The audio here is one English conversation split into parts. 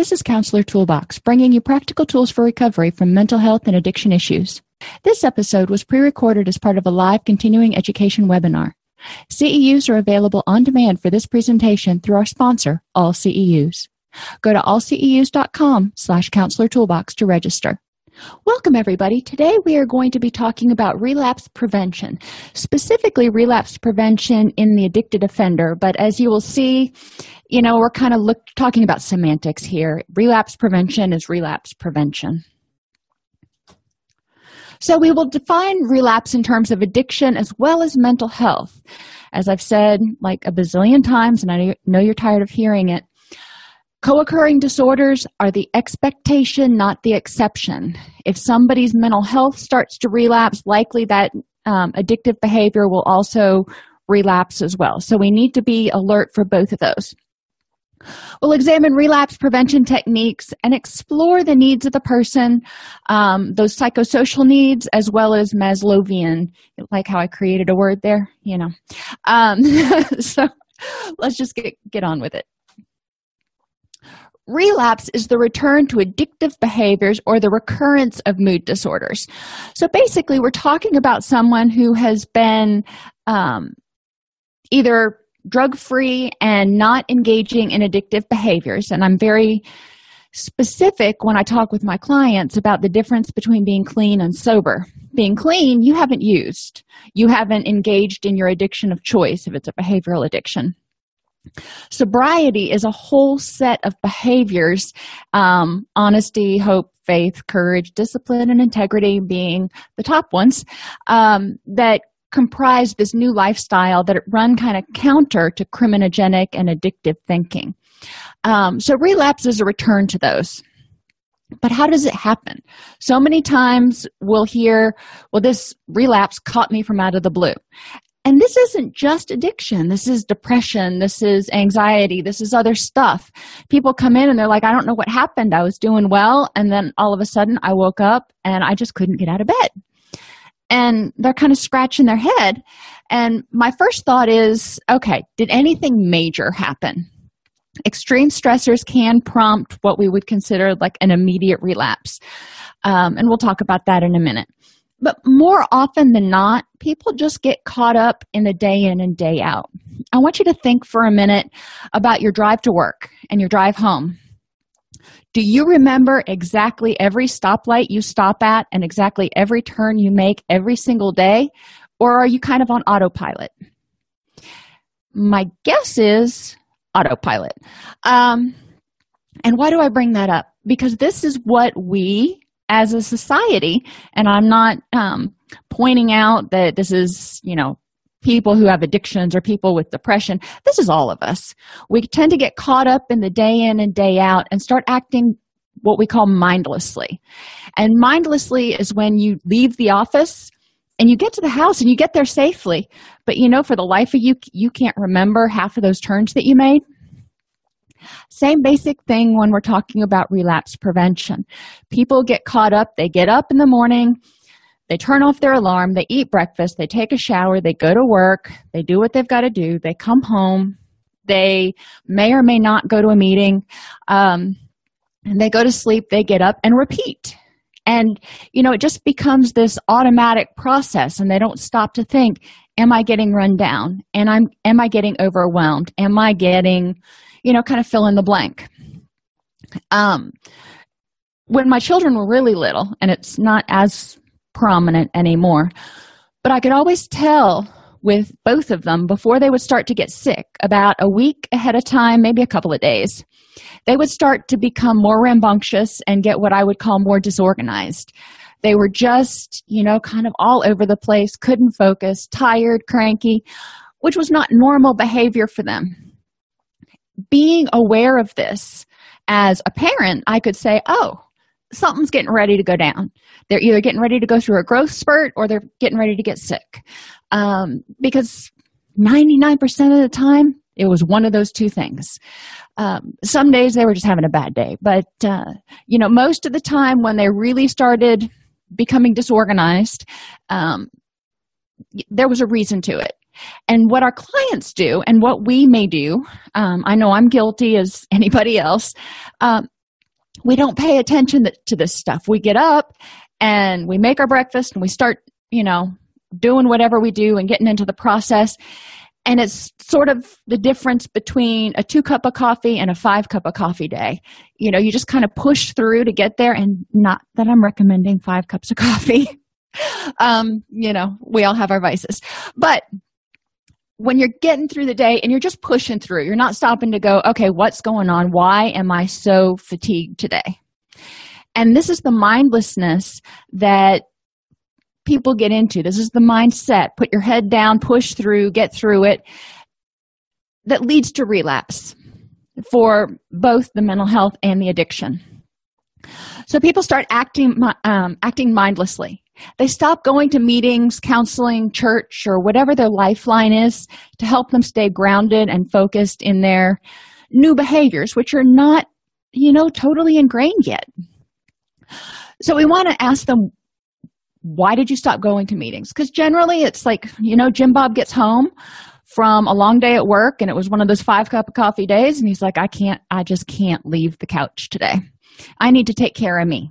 This is Counselor Toolbox, bringing you practical tools for recovery from mental health and addiction issues. This episode was pre recorded as part of a live continuing education webinar. CEUs are available on demand for this presentation through our sponsor, All CEUs. Go to allceus.com slash counselor toolbox to register. Welcome, everybody. Today we are going to be talking about relapse prevention, specifically relapse prevention in the addicted offender. But as you will see, you know, we're kind of look, talking about semantics here. Relapse prevention is relapse prevention. So, we will define relapse in terms of addiction as well as mental health. As I've said like a bazillion times, and I know you're tired of hearing it, co occurring disorders are the expectation, not the exception. If somebody's mental health starts to relapse, likely that um, addictive behavior will also relapse as well. So, we need to be alert for both of those. We'll examine relapse prevention techniques and explore the needs of the person, um, those psychosocial needs, as well as Maslowian. Like how I created a word there, you know. Um, so let's just get, get on with it. Relapse is the return to addictive behaviors or the recurrence of mood disorders. So basically, we're talking about someone who has been um, either drug free and not engaging in addictive behaviors. And I'm very specific when I talk with my clients about the difference between being clean and sober. Being clean, you haven't used, you haven't engaged in your addiction of choice if it's a behavioral addiction. Sobriety is a whole set of behaviors um, honesty, hope, faith, courage, discipline, and integrity being the top ones um, that comprise this new lifestyle that run kind of counter to criminogenic and addictive thinking. Um, so relapse is a return to those. But how does it happen? So many times we'll hear, well, this relapse caught me from out of the blue. And this isn't just addiction. This is depression. This is anxiety. This is other stuff. People come in and they're like, I don't know what happened. I was doing well. And then all of a sudden I woke up and I just couldn't get out of bed and they're kind of scratching their head. And my first thought is okay, did anything major happen? Extreme stressors can prompt what we would consider like an immediate relapse. Um, and we'll talk about that in a minute. But more often than not, people just get caught up in the day in and day out. I want you to think for a minute about your drive to work and your drive home do you remember exactly every stoplight you stop at and exactly every turn you make every single day? Or are you kind of on autopilot? My guess is autopilot. Um, and why do I bring that up? Because this is what we as a society, and I'm not um, pointing out that this is, you know, people who have addictions or people with depression. This is all of us. We tend to get caught up in the day in and day out and start acting what we call mindlessly. And mindlessly is when you leave the office and you get to the house and you get there safely, but you know, for the life of you, you can't remember half of those turns that you made. Same basic thing when we're talking about relapse prevention. People get caught up, they get up in the morning, they turn off their alarm, they eat breakfast, they take a shower, they go to work, they do what they've got to do, they come home, they may or may not go to a meeting, um, and they go to sleep, they get up and repeat. And, you know, it just becomes this automatic process, and they don't stop to think, am I getting run down? And I'm, am I getting overwhelmed? Am I getting, you know, kind of fill in the blank? Um, when my children were really little, and it's not as prominent anymore. But I could always tell with both of them before they would start to get sick, about a week ahead of time, maybe a couple of days. They would start to become more rambunctious and get what I would call more disorganized. They were just, you know, kind of all over the place, couldn't focus, tired, cranky. which was not normal behavior for them. Being aware of this as a parent, I could say, oh, something's getting ready to go down. They're either getting ready to go through a growth spurt or they're getting ready to get sick. Um, because 99% of the time, it was one of those two things. Um, some days they were just having a bad day, but uh, you know, most of the time when they really started becoming disorganized, um, there was a reason to it. And what our clients do, and what we may do, um, I know I'm guilty as anybody else. Um, we don't pay attention to this stuff. We get up and we make our breakfast and we start, you know, doing whatever we do and getting into the process and it's sort of the difference between a two cup of coffee and a five cup of coffee day you know you just kind of push through to get there and not that i'm recommending five cups of coffee um you know we all have our vices but when you're getting through the day and you're just pushing through you're not stopping to go okay what's going on why am i so fatigued today and this is the mindlessness that people get into. This is the mindset. Put your head down, push through, get through it. That leads to relapse for both the mental health and the addiction. So people start acting um, acting mindlessly. They stop going to meetings, counseling, church, or whatever their lifeline is to help them stay grounded and focused in their new behaviors, which are not, you know, totally ingrained yet. So we want to ask them why did you stop going to meetings? Because generally it's like you know jim bob gets home from a long day at work and it was one of those five cup of coffee days and he's like i can't i just can't leave the couch today. I need to take care of me.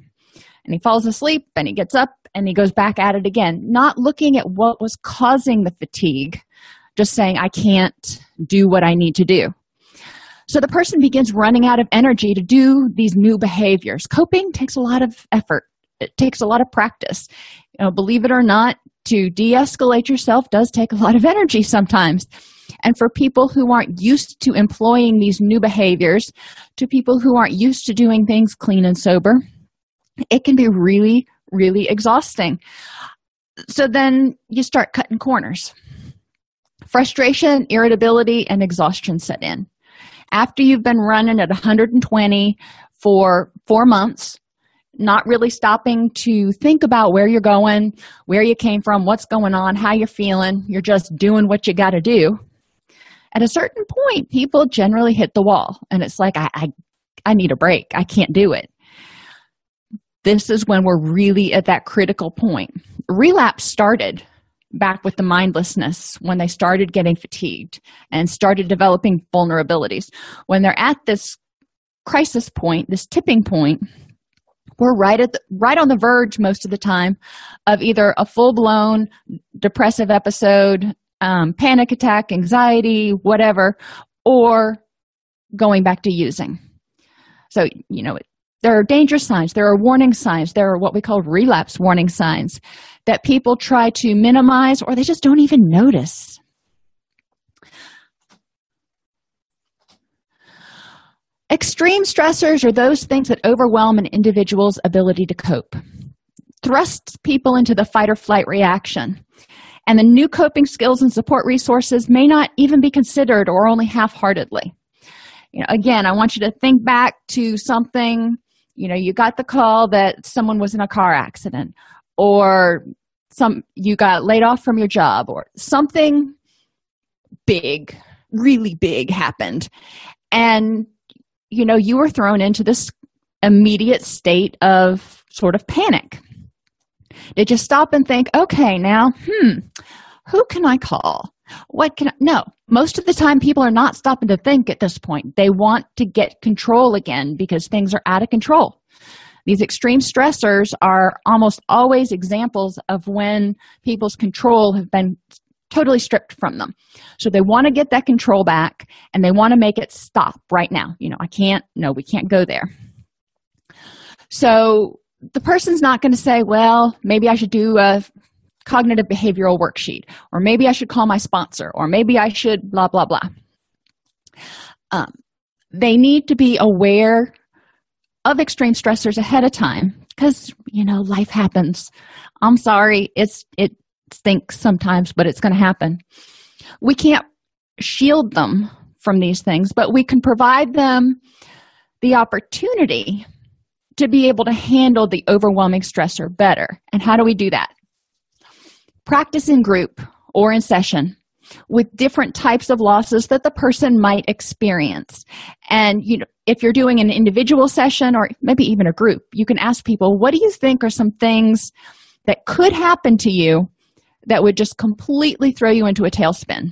And he falls asleep and he gets up and he goes back at it again not looking at what was causing the fatigue just saying i can't do what i need to do. So the person begins running out of energy to do these new behaviors. Coping takes a lot of effort. It takes a lot of practice. You know, believe it or not to de-escalate yourself does take a lot of energy sometimes. And for people who aren't used to employing these new behaviors to people who aren't used to doing things clean and sober it can be really really exhausting so then you start cutting corners frustration irritability and exhaustion set in after you've been running at 120 for four months not really stopping to think about where you're going, where you came from, what's going on, how you're feeling. You're just doing what you got to do. At a certain point, people generally hit the wall, and it's like, I, I, I need a break. I can't do it. This is when we're really at that critical point. Relapse started back with the mindlessness when they started getting fatigued and started developing vulnerabilities. When they're at this crisis point, this tipping point, we're right at the, right on the verge most of the time of either a full-blown depressive episode um, panic attack anxiety whatever or going back to using so you know there are danger signs there are warning signs there are what we call relapse warning signs that people try to minimize or they just don't even notice Extreme stressors are those things that overwhelm an individual's ability to cope, thrusts people into the fight or flight reaction. And the new coping skills and support resources may not even be considered or only half heartedly. You know, again, I want you to think back to something, you know, you got the call that someone was in a car accident or some you got laid off from your job or something big, really big happened. And you know you were thrown into this immediate state of sort of panic did you stop and think okay now hmm who can i call what can I? no most of the time people are not stopping to think at this point they want to get control again because things are out of control these extreme stressors are almost always examples of when people's control have been totally stripped from them. So they want to get that control back and they want to make it stop right now. You know, I can't, no, we can't go there. So the person's not going to say, well, maybe I should do a cognitive behavioral worksheet, or maybe I should call my sponsor, or maybe I should blah, blah, blah. Um, they need to be aware of extreme stressors ahead of time because you know life happens i'm sorry it's it stinks sometimes, but it's going to happen. we can't shield them from these things, but we can provide them the opportunity to be able to handle the overwhelming stressor better. And how do we do that? Practice in group or in session with different types of losses that the person might experience. And you know, if you're doing an individual session or maybe even a group, you can ask people, what do you think are some things that could happen to you that would just completely throw you into a tailspin?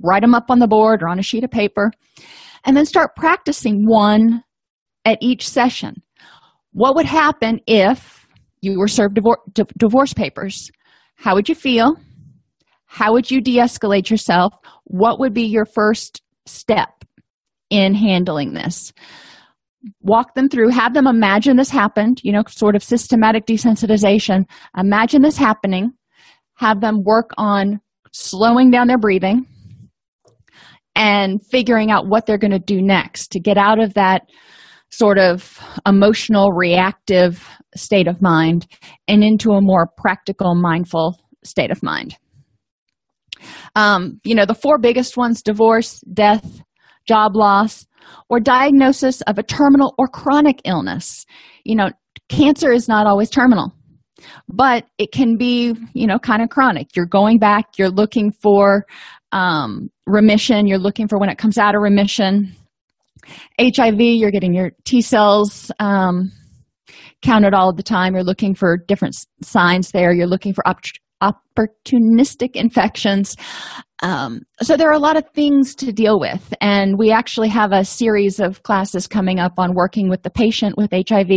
Write them up on the board or on a sheet of paper, and then start practicing one at each session. What would happen if you were served divor- divorce papers? How would you feel? How would you de escalate yourself? What would be your first step in handling this? Walk them through, have them imagine this happened, you know, sort of systematic desensitization. Imagine this happening, have them work on slowing down their breathing and figuring out what they're going to do next to get out of that sort of emotional reactive state of mind and into a more practical mindful state of mind. Um, you know the four biggest ones divorce death job loss or diagnosis of a terminal or chronic illness. You know cancer is not always terminal but it can be you know kind of chronic. You're going back you're looking for um, remission you're looking for when it comes out of remission hiv you're getting your t cells um, counted all the time. You're looking for different signs there. You're looking for op- opportunistic infections. Um, so there are a lot of things to deal with. And we actually have a series of classes coming up on working with the patient with hiv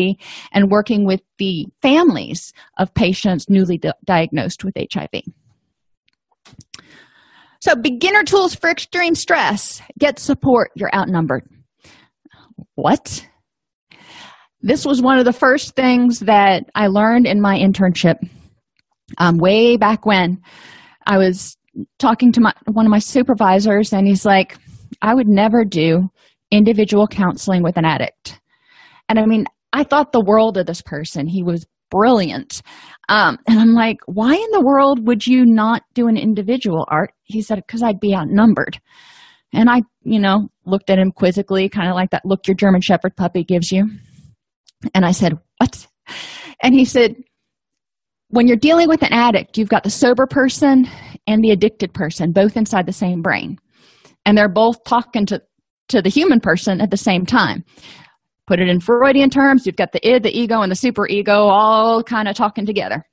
and working with the families of patients newly di- diagnosed with hiv so, beginner tools for extreme stress. Get support, you're outnumbered. What? This was one of the first things that I learned in my internship um, way back when. I was talking to my, one of my supervisors, and he's like, I would never do individual counseling with an addict. And I mean, I thought the world of this person. He was brilliant. Um, and I'm like, why in the world would you not do an individual art? He said, because I'd be outnumbered. And I, you know, looked at him quizzically, kind of like that look your German Shepherd puppy gives you. And I said, what? And he said, when you're dealing with an addict, you've got the sober person and the addicted person both inside the same brain. And they're both talking to, to the human person at the same time put it in freudian terms you've got the id the ego and the superego all kind of talking together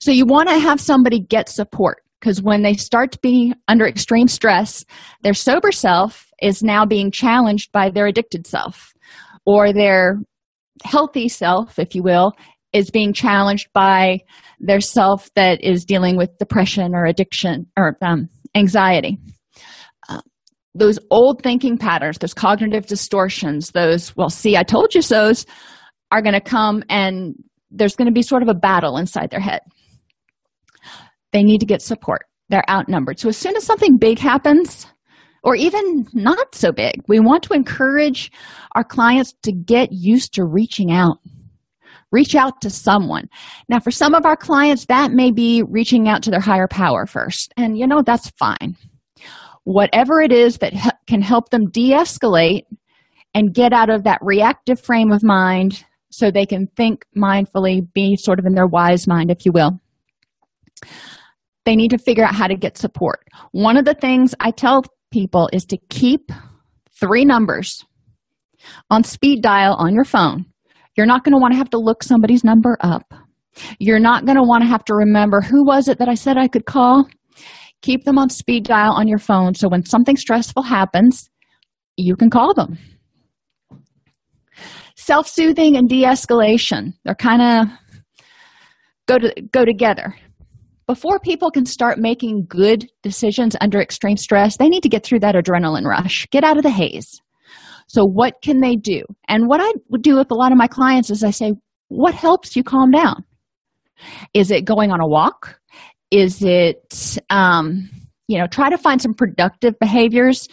so you want to have somebody get support because when they start to be under extreme stress their sober self is now being challenged by their addicted self or their healthy self if you will is being challenged by their self that is dealing with depression or addiction or um, anxiety those old thinking patterns, those cognitive distortions, those, well, see, I told you so's, are going to come and there's going to be sort of a battle inside their head. They need to get support. They're outnumbered. So, as soon as something big happens, or even not so big, we want to encourage our clients to get used to reaching out. Reach out to someone. Now, for some of our clients, that may be reaching out to their higher power first. And, you know, that's fine whatever it is that can help them de escalate and get out of that reactive frame of mind so they can think mindfully, be sort of in their wise mind, if you will. They need to figure out how to get support. One of the things I tell people is to keep three numbers on speed dial on your phone. You're not going to want to have to look somebody's number up. You're not going to want to have to remember who was it that I said I could call keep them on speed dial on your phone so when something stressful happens, you can call them. Self soothing and de escalation, they're kind of go, to, go together. Before people can start making good decisions under extreme stress, they need to get through that adrenaline rush, get out of the haze. So, what can they do? And what I would do with a lot of my clients is I say, What helps you calm down? Is it going on a walk? is it um, you know try to find some productive behaviors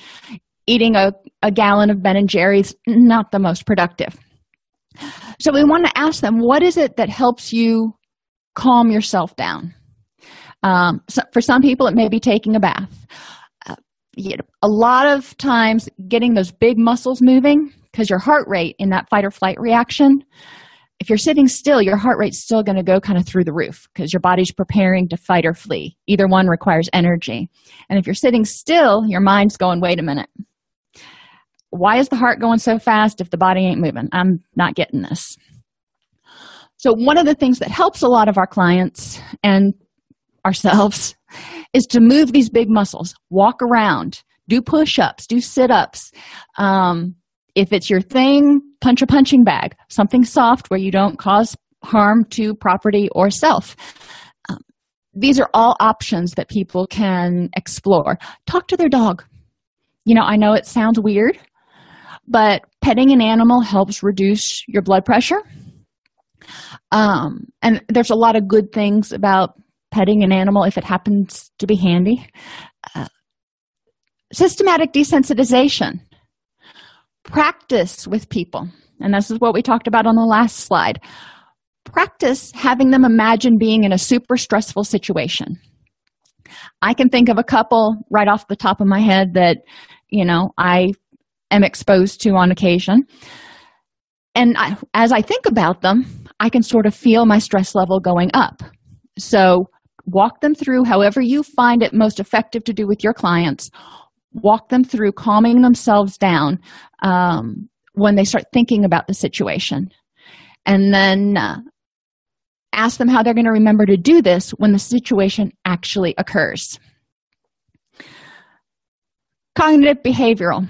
eating a, a gallon of ben and jerry's not the most productive so we want to ask them what is it that helps you calm yourself down Um, so for some people, it may be taking a bath. Uh, you know, a lot of times, getting those big muscles moving because your heart rate in that fight or flight reaction if you're sitting still your heart rate's still going to go kind of through the roof because your body's preparing to fight or flee. Either one requires energy. And if you're sitting still your mind's going wait a minute. Why is the heart going so fast if the body ain't moving? I'm not getting this. So one of the things that helps a lot of our clients and ourselves is to move these big muscles. Walk around. Do push-ups. Do sit-ups. Um, if it's your thing punch a punching bag. Something soft where you don't cause harm to property or self. Um, these are all options that people can explore. Talk to their dog. You know i know it sounds weird but petting an animal helps reduce your blood pressure. Um, and there's a lot of good things about petting an animal if it happens to be handy. Uh, systematic desensitization. Practice with people. And this is what we talked about on the last slide. Practice having them imagine being in a super stressful situation. I can think of a couple right off the top of my head that you know i am exposed to on occasion. And I, as i think about them i can sort of feel my stress level going up. So walk them through however you find it most effective to do with your clients. Walk them through calming themselves down um, when they start thinking about the situation. And then uh, ask them how they're going to remember to do this when the situation actually occurs. Cognitive behavioral.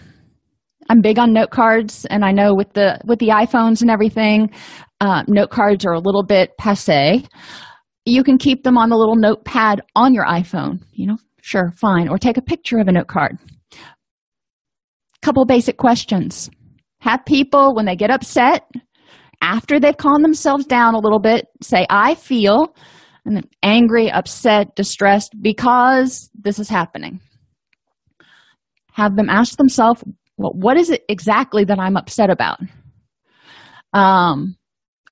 I'm big on note cards and i know with the with the iphones and everything uh, note cards are a little bit passe you can keep them on the little notepad on your iphone you know sure fine or take a picture of a note card. Couple basic questions. Have people when they get upset after they've calmed themselves down a little bit say i feel and then angry upset distressed because this is happening. Have them ask themselves well, what is it exactly that i'm upset about? Um,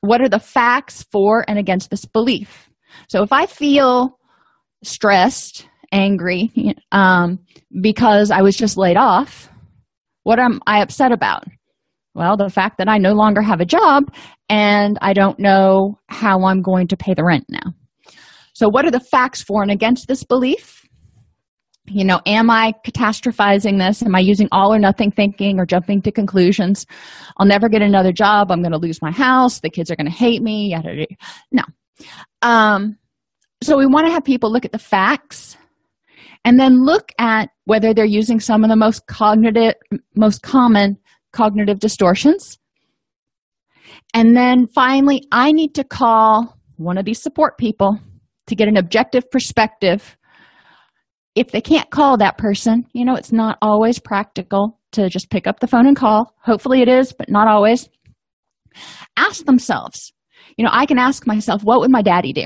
what are the facts for and against this belief so if i feel stressed angry um, because i was just laid off what am i upset about well, the fact that I no longer have a job and I don't know how I'm going to pay the rent now. So, what are the facts for and against this belief? You know, am I catastrophizing this? Am I using all or nothing thinking or jumping to conclusions? I'll never get another job. I'm going to lose my house. The kids are going to hate me. Yada. No. Um, so, we want to have people look at the facts and then look at whether they're using some of the most cognitive, most common cognitive distortions. And then finally, I need to call one of these support people to get an objective perspective. If they can't call that person, you know, it's not always practical to just pick up the phone and call. Hopefully, it is, but not always. Ask themselves, you know, I can ask myself, what would my daddy do?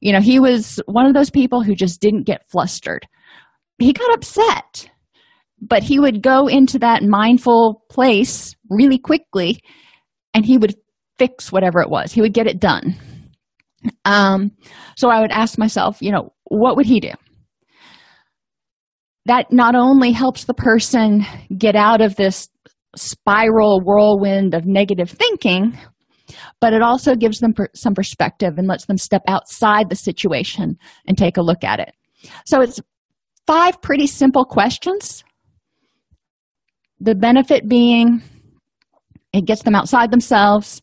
You know, he was one of those people who just didn't get flustered. He got upset but he would go into that mindful place really quickly and he would fix whatever it was he would get it done um, so i would ask myself you know what would he do that not only helps the person get out of this spiral whirlwind of negative thinking but it also gives them per- some perspective and lets them step outside the situation and take a look at it. So it's five pretty simple questions. The benefit being it gets them outside themselves.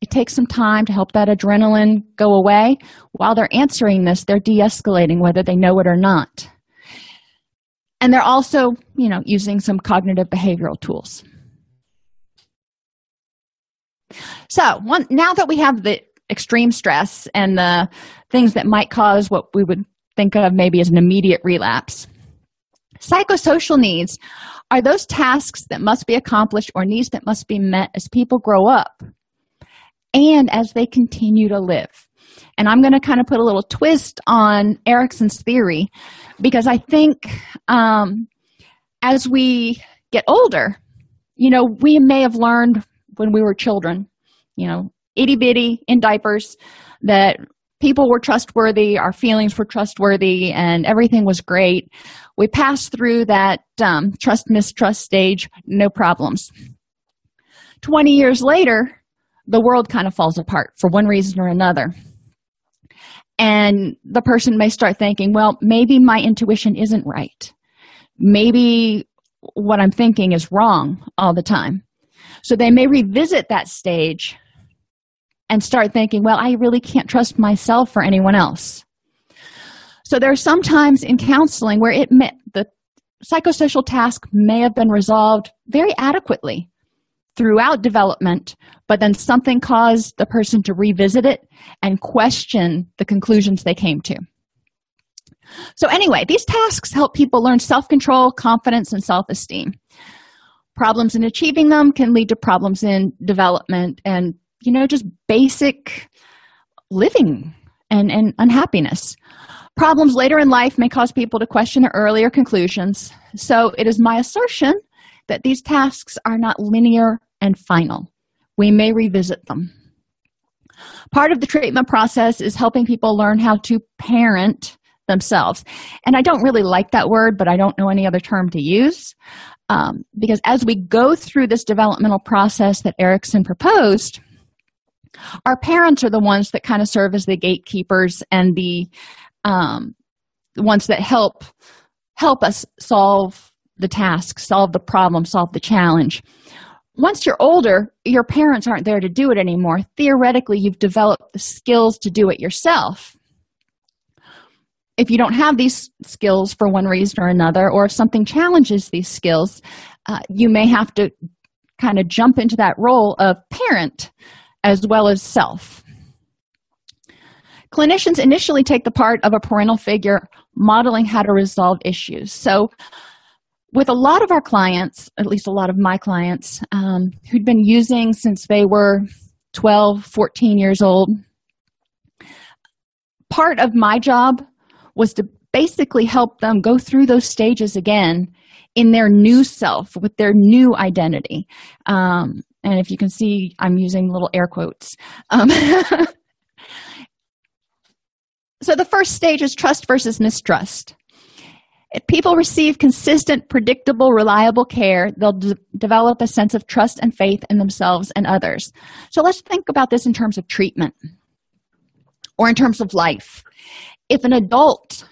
It takes some time to help that adrenaline go away. While they're answering this they're de-escalating whether they know it or not. And they're also you know using some cognitive behavioral tools so one, now that we have the extreme stress and the things that might cause what we would think of maybe as an immediate relapse psychosocial needs are those tasks that must be accomplished or needs that must be met as people grow up and as they continue to live. And I'm going to kind of put a little twist on Erikson's theory because I think um, as we get older, you know, we may have learned when we were children, you know, itty bitty in diapers, that people were trustworthy, our feelings were trustworthy, and everything was great. We passed through that um, trust mistrust stage, no problems. 20 years later, the world kind of falls apart for one reason or another. And the person may start thinking, well, maybe my intuition isn't right. Maybe what I'm thinking is wrong all the time. So they may revisit that stage and start thinking, well, I really can't trust myself or anyone else. So there are some times in counseling where it may, the psychosocial task may have been resolved very adequately throughout development, but then something caused the person to revisit it and question the conclusions they came to. So, anyway, these tasks help people learn self control, confidence, and self esteem. Problems in achieving them can lead to problems in development and you know, just basic living and, and unhappiness. Problems later in life may cause people to question their earlier conclusions. So it is my assertion that these tasks are not linear and final. We may revisit them. Part of the treatment process is helping people learn how to parent themselves. And I don't really like that word, but I don't know any other term to use. Um, because as we go through this developmental process that Erikson proposed, our parents are the ones that kind of serve as the gatekeepers and the um, ones that help help us solve the task solve the problem solve the challenge once you're older your parents aren't there to do it anymore theoretically you've developed the skills to do it yourself if you don't have these skills for one reason or another or if something challenges these skills uh, you may have to kind of jump into that role of parent as well as self. Clinicians initially take the part of a parental figure modeling how to resolve issues. So, with a lot of our clients, at least a lot of my clients, um, who'd been using since they were 12, 14 years old, part of my job was to basically help them go through those stages again in their new self with their new identity. Um, and if you can see i'm using little air quotes. Um, so the first stage is trust versus mistrust. If people receive consistent predictable reliable care they'll d- develop a sense of trust and faith in themselves and others. So let's think about this in terms of treatment or in terms of life if an adult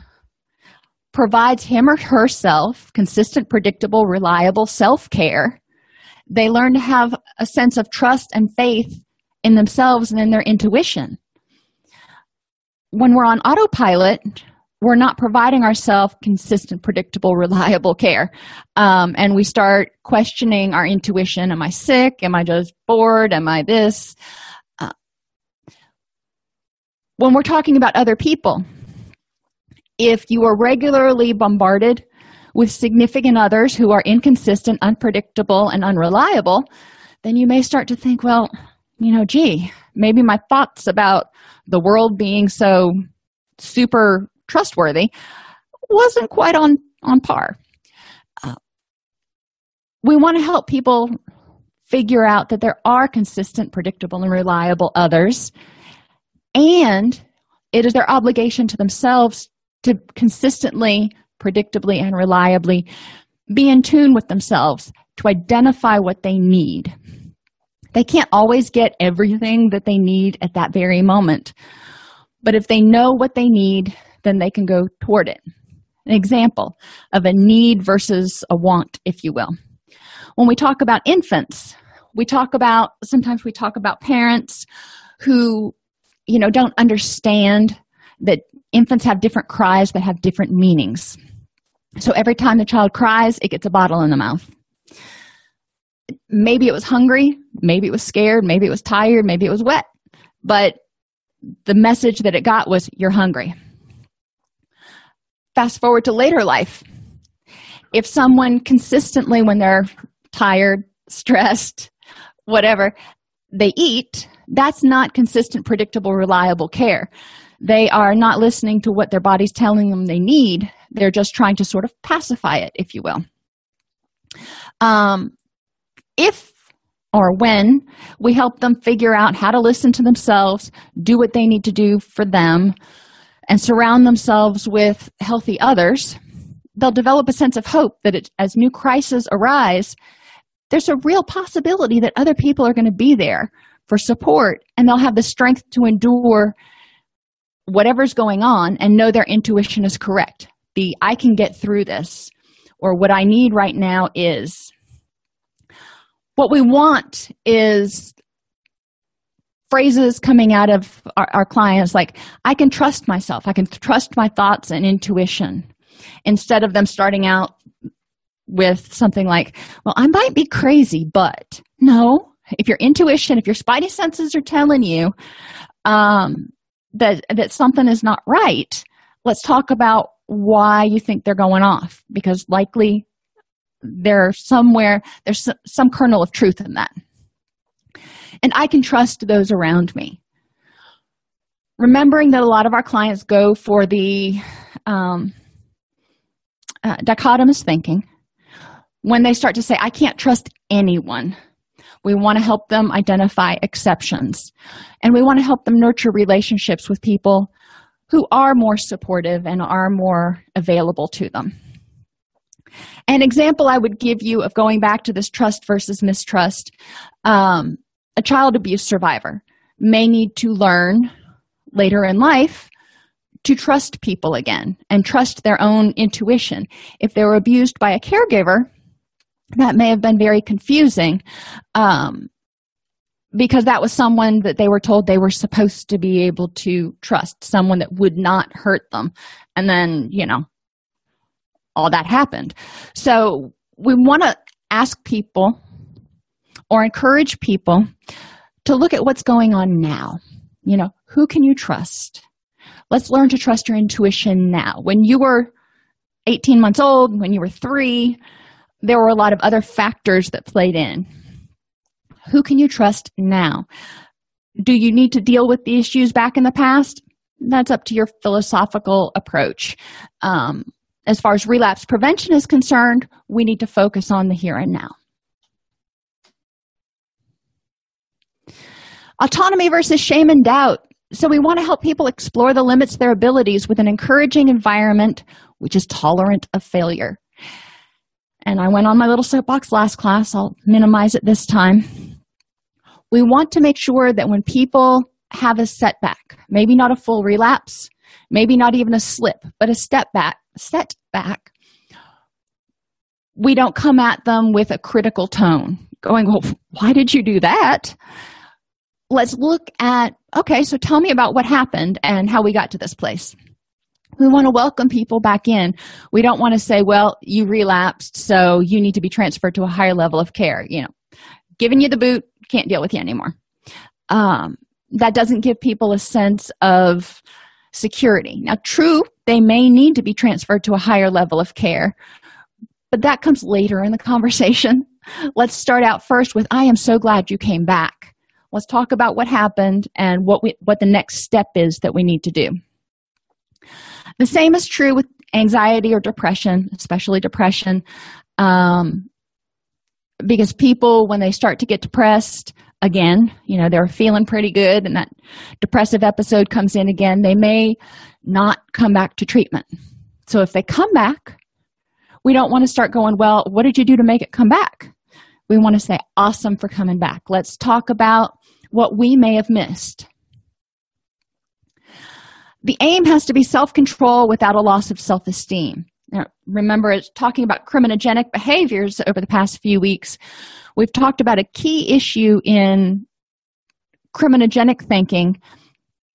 provides him or herself consistent predictable reliable self-care they learn to have a sense of trust and faith in themselves and in their intuition. When we're on autopilot, we're not providing ourselves consistent, predictable, reliable care. Um, and we start questioning our intuition Am I sick? Am I just bored? Am I this? Uh, when we're talking about other people, if you are regularly bombarded with significant others who are inconsistent, unpredictable, and unreliable, then you may start to think, well, you know, gee, maybe my thoughts about the world being so super trustworthy wasn't quite on, on par. Uh, we want to help people figure out that there are consistent, predictable, and reliable others, and it is their obligation to themselves to consistently predictably and reliably be in tune with themselves to identify what they need. They can't always get everything that they need at that very moment, but if they know what they need, then they can go toward it. An example of a need versus a want, if you will. When we talk about infants, we talk about sometimes we talk about parents who, you know, don't understand that infants have different cries that have different meanings. So every time the child cries, it gets a bottle in the mouth. Maybe it was hungry, maybe it was scared, maybe it was tired, maybe it was wet, but the message that it got was, You're hungry. Fast forward to later life. If someone consistently, when they're tired, stressed, whatever, they eat, that's not consistent, predictable, reliable care. They are not listening to what their body's telling them they need. They're just trying to sort of pacify it, if you will. Um, if or when we help them figure out how to listen to themselves, do what they need to do for them, and surround themselves with healthy others, they'll develop a sense of hope that it, as new crises arise, there's a real possibility that other people are going to be there for support and they'll have the strength to endure whatever's going on and know their intuition is correct. The I can get through this, or what I need right now is. What we want is phrases coming out of our, our clients like, I can trust myself, I can trust my thoughts and intuition, instead of them starting out with something like, Well, I might be crazy, but no, if your intuition, if your spidey senses are telling you um, that that something is not right, let's talk about why you think they're going off because likely there's somewhere there's some kernel of truth in that. And i can trust those around me. Remembering that a lot of our clients go for the um, uh, dichotomous thinking when they start to say i can't trust anyone we want to help them identify exceptions. And we want to help them nurture relationships with people who are more supportive and are more available to them. An example I would give you of going back to this trust versus mistrust um, a child abuse survivor may need to learn later in life to trust people again and trust their own intuition. If they were abused by a caregiver, that may have been very confusing um, because that was someone that they were told they were supposed to be able to trust, someone that would not hurt them. And then, you know, all that happened. So we want to ask people or encourage people to look at what's going on now. You know, who can you trust? Let's learn to trust your intuition now. When you were 18 months old, when you were three, there were a lot of other factors that played in. Who can you trust now? Do you need to deal with the issues back in the past? That's up to your philosophical approach. Um, as far as relapse prevention is concerned, we need to focus on the here and now. Autonomy versus shame and doubt. So, we want to help people explore the limits of their abilities with an encouraging environment which is tolerant of failure and I went on my little soapbox last class, I'll minimize it this time. We want to make sure that when people have a setback, maybe not a full relapse, maybe not even a slip, but a step back, setback, we don't come at them with a critical tone, going, Well, why did you do that? Let's look at, okay, so tell me about what happened and how we got to this place we want to welcome people back in. We don't want to say well you relapsed so you need to be transferred to a higher level of care you know. Giving you the boot can't deal with you anymore. Um, that doesn't give people a sense of security. Now true they may need to be transferred to a higher level of care but that comes later in the conversation. Let's start out first with i am so glad you came back. Let's talk about what happened and what we what the next step is that we need to do the same is true with anxiety or depression, especially depression, um, because people, when they start to get depressed, again, you know, they're feeling pretty good, and that depressive episode comes in again, they may not come back to treatment. So if they come back, we don't want to start going, Well, what did you do to make it come back? We want to say, Awesome for coming back. Let's talk about what we may have missed the aim has to be self control without a loss of self esteem. Now, remember, it's talking about criminogenic behaviors over the past few weeks. We've talked about a key issue in criminogenic thinking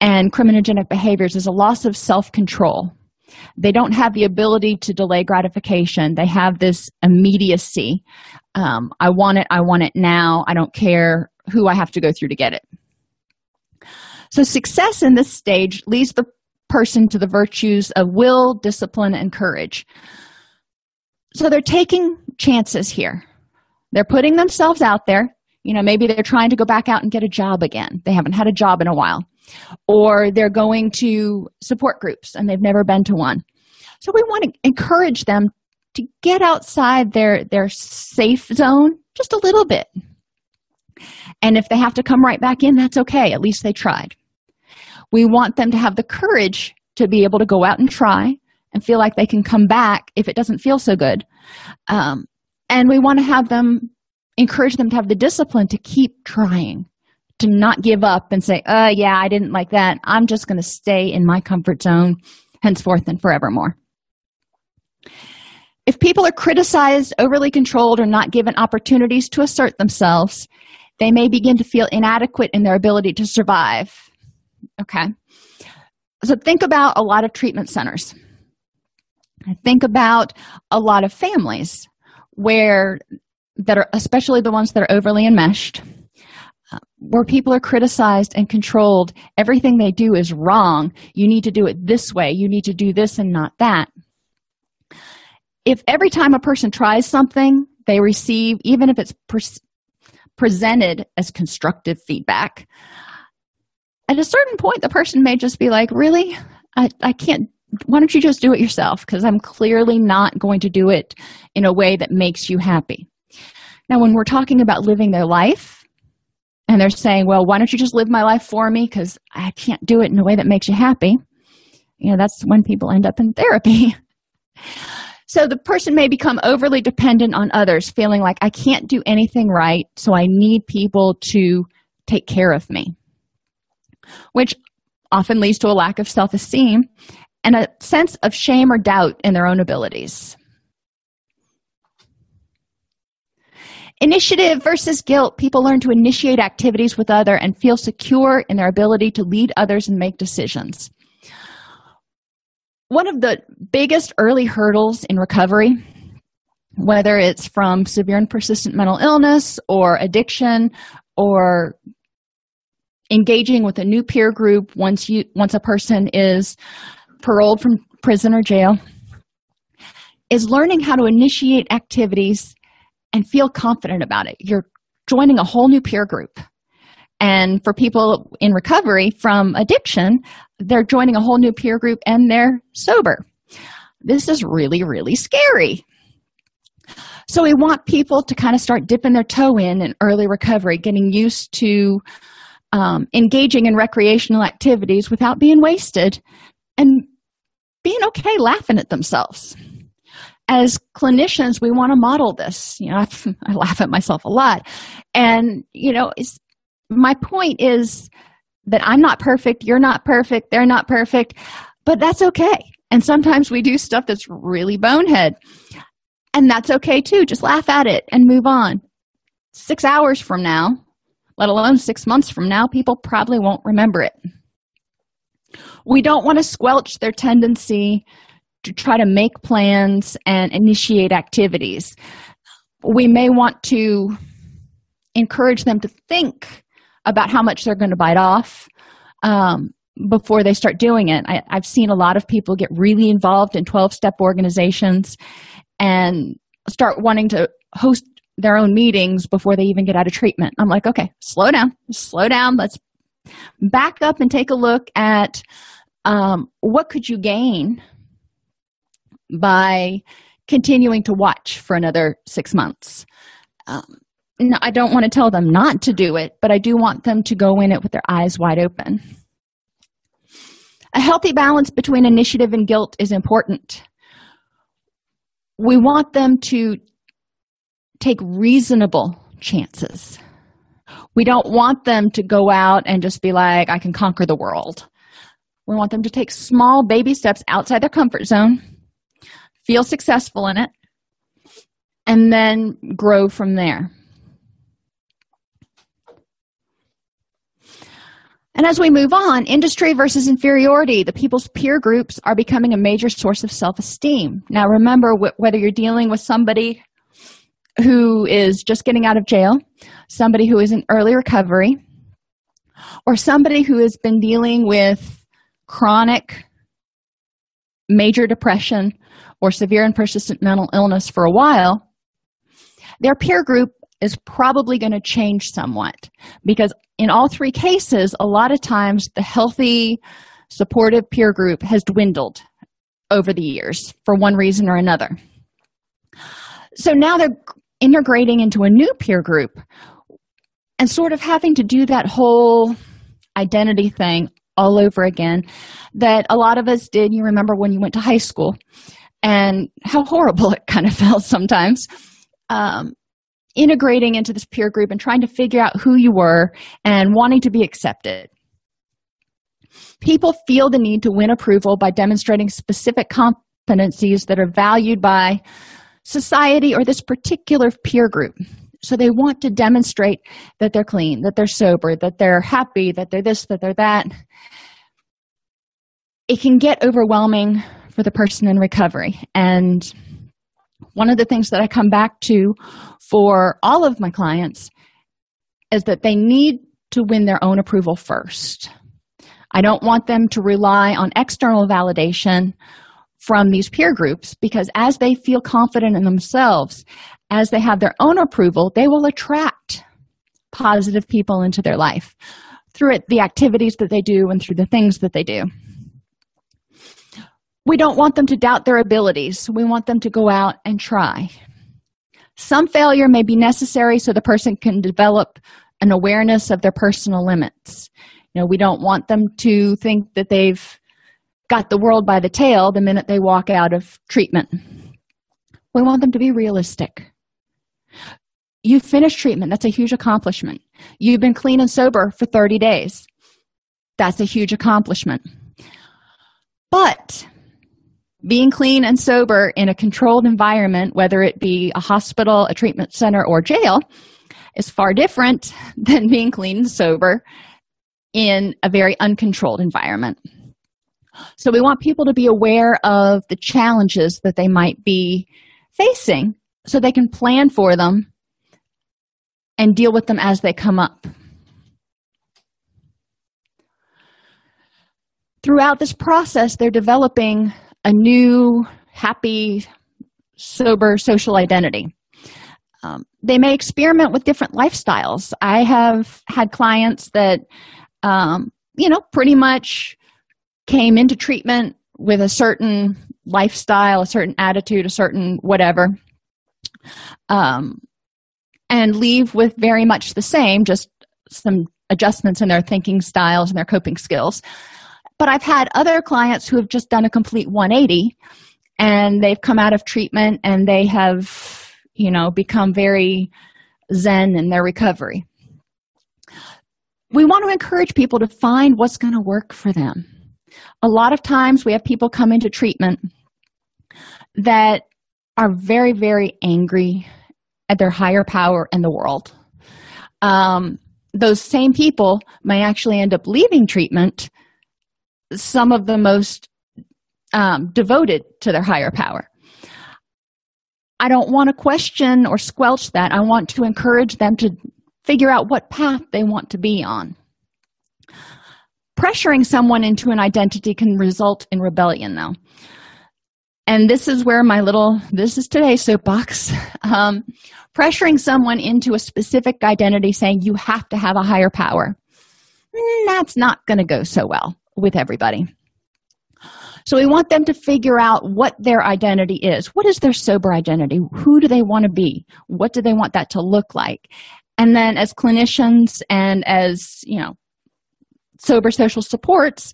and criminogenic behaviors is a loss of self control. They don't have the ability to delay gratification, they have this immediacy. Um, I want it, I want it now. I don't care who I have to go through to get it. So, success in this stage leads the person to the virtues of will, discipline, and courage. So they're taking chances here. They're putting themselves out there. You know, maybe they're trying to go back out and get a job again. They haven't had a job in a while. Or they're going to support groups and they've never been to one. So we want to encourage them to get outside their, their safe zone just a little bit. And if they have to come right back in, that's okay. At least they tried. We want them to have the courage to be able to go out and try and feel like they can come back if it doesn't feel so good. Um, and we want to have them encourage them to have the discipline to keep trying, to not give up and say, uh, yeah, I didn't like that. I'm just going to stay in my comfort zone henceforth and forevermore. If people are criticized, overly controlled, or not given opportunities to assert themselves, they may begin to feel inadequate in their ability to survive. Okay. So think about a lot of treatment centers. Think about a lot of families where that are especially the ones that are overly enmeshed uh, where people are criticized and controlled everything they do is wrong you need to do it this way you need to do this and not that if every time a person tries something they receive even if it's pre- presented as constructive feedback at a certain point the person may just be like really? I, I can't why don't you just do it yourself? Because i'm clearly not going to do it in a way that makes you happy. Now when we're talking about living their life and they're saying well why don't you just live my life for me? Because i can't do it in a way that makes you happy. You know that's when people end up in therapy. So the person may become overly dependent on others feeling like i can't do anything right so i need people to take care of me which often leads to a lack of self-esteem and a sense of shame or doubt in their own abilities. Initiative versus guilt. People learn to initiate activities with other and feel secure in their ability to lead others and make decisions. One of the biggest early hurdles in recovery, whether it's from severe and persistent mental illness or addiction or engaging with a new peer group once you once a person is paroled from prison or jail is learning how to initiate activities and feel confident about it. You're joining a whole new peer group. And for people in recovery from addiction, they're joining a whole new peer group and they're sober. This is really, really scary. So, we want people to kind of start dipping their toe in in early recovery, getting used to um, engaging in recreational activities without being wasted and being okay laughing at themselves. As clinicians we want to model this. You know I, I laugh at myself a lot. And you know my point is that i'm not perfect you're not perfect they're not perfect but that's okay. And sometimes we do stuff that's really bonehead. And that's okay too. Just laugh at it and move on. Six hours from now let alone six months from now people probably won't remember it we don't want to squelch their tendency to try to make plans and initiate activities. We may want to encourage them to think about how much they're going to bite off um, before they start doing it. I, I've seen a lot of people get really involved in 12 step organizations and start wanting to host their own meetings before they even get out of treatment. I'm like, okay, slow down, slow down. Let's back up and take a look at um, what could you gain by continuing to watch for another six months um, no, i don't want to tell them not to do it but i do want them to go in it with their eyes wide open a healthy balance between initiative and guilt is important we want them to take reasonable chances we don't want them to go out and just be like, I can conquer the world. We want them to take small baby steps outside their comfort zone, feel successful in it, and then grow from there. And as we move on, industry versus inferiority, the people's peer groups are becoming a major source of self esteem. Now, remember, wh- whether you're dealing with somebody who is just getting out of jail, somebody who is in early recovery, or somebody who has been dealing with chronic major depression or severe and persistent mental illness for a while, their peer group is probably going to change somewhat because in all three cases, a lot of times the healthy, supportive peer group has dwindled over the years for one reason or another. So now they're integrating into a new peer group and sort of having to do that whole identity thing all over again that a lot of us did. You remember when you went to high school and how horrible it kind of felt sometimes. Um, integrating into this peer group and trying to figure out who you were and wanting to be accepted. People feel the need to win approval by demonstrating specific competencies that are valued by society or this particular peer group. So they want to demonstrate that they're clean, that they're sober, that they're happy, that they're this, that they're that. It can get overwhelming for the person in recovery. And one of the things that I come back to for all of my clients is that they need to win their own approval first. I don't want them to rely on external validation from these peer groups because as they feel confident in themselves, as they have their own approval, they will attract positive people into their life through it, the activities that they do and through the things that they do. We don't want them to doubt their abilities. We want them to go out and try. Some failure may be necessary so the person can develop an awareness of their personal limits. You know, we don't want them to think that they've got the world by the tail the minute they walk out of treatment. We want them to be realistic. You finished treatment, that's a huge accomplishment. You've been clean and sober for 30 days. That's a huge accomplishment. But being clean and sober in a controlled environment, whether it be a hospital, a treatment center, or jail, is far different than being clean and sober in a very uncontrolled environment. So, we want people to be aware of the challenges that they might be facing so they can plan for them and deal with them as they come up. Throughout this process, they're developing a new, happy, sober social identity. Um, they may experiment with different lifestyles. I have had clients that, um, you know, pretty much came into treatment with a certain lifestyle, a certain attitude, a certain whatever, um, and leave with very much the same, just some adjustments in their thinking styles and their coping skills. But I've had other clients who have just done a complete 180 and they've come out of treatment and they have, you know, become very zen in their recovery. We want to encourage people to find what's going to work for them. A lot of times we have people come into treatment that are very, very angry at their higher power and the world. Um, those same people may actually end up leaving treatment some of the most um, devoted to their higher power. I don't want to question or squelch that. I want to encourage them to figure out what path they want to be on. Pressuring someone into an identity can result in rebellion, though. And this is where my little, this is today's soapbox. Um, pressuring someone into a specific identity, saying you have to have a higher power, mm, that's not going to go so well with everybody. So we want them to figure out what their identity is. What is their sober identity? Who do they want to be? What do they want that to look like? And then as clinicians and as, you know, sober social supports,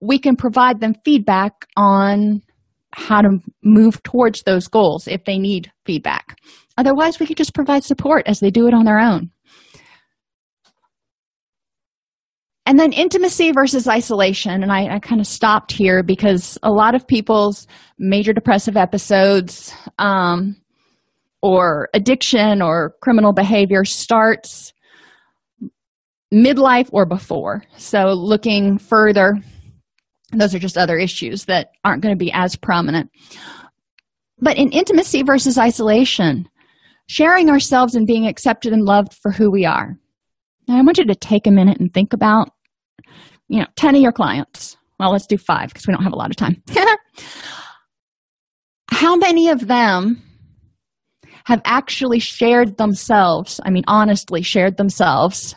we can provide them feedback on how to move towards those goals if they need feedback. Otherwise, we can just provide support as they do it on their own. and then intimacy versus isolation and i, I kind of stopped here because a lot of people's major depressive episodes um, or addiction or criminal behavior starts midlife or before so looking further those are just other issues that aren't going to be as prominent but in intimacy versus isolation sharing ourselves and being accepted and loved for who we are now, I want you to take a minute and think about, you know, 10 of your clients. Well, let's do five because we don't have a lot of time. How many of them have actually shared themselves, I mean, honestly shared themselves,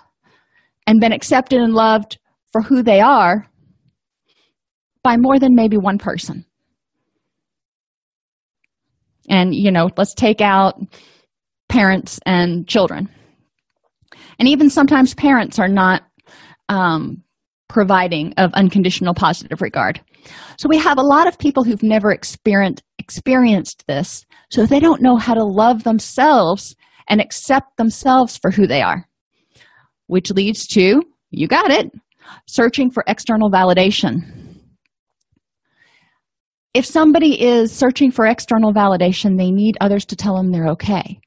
and been accepted and loved for who they are by more than maybe one person? And, you know, let's take out parents and children. And even sometimes parents are not um, providing of unconditional positive regard. So we have a lot of people who've never experienced experienced this so they don't know how to love themselves and accept themselves for who they are which leads to you got it searching for external validation. If somebody is searching for external validation they need others to tell them they're okay.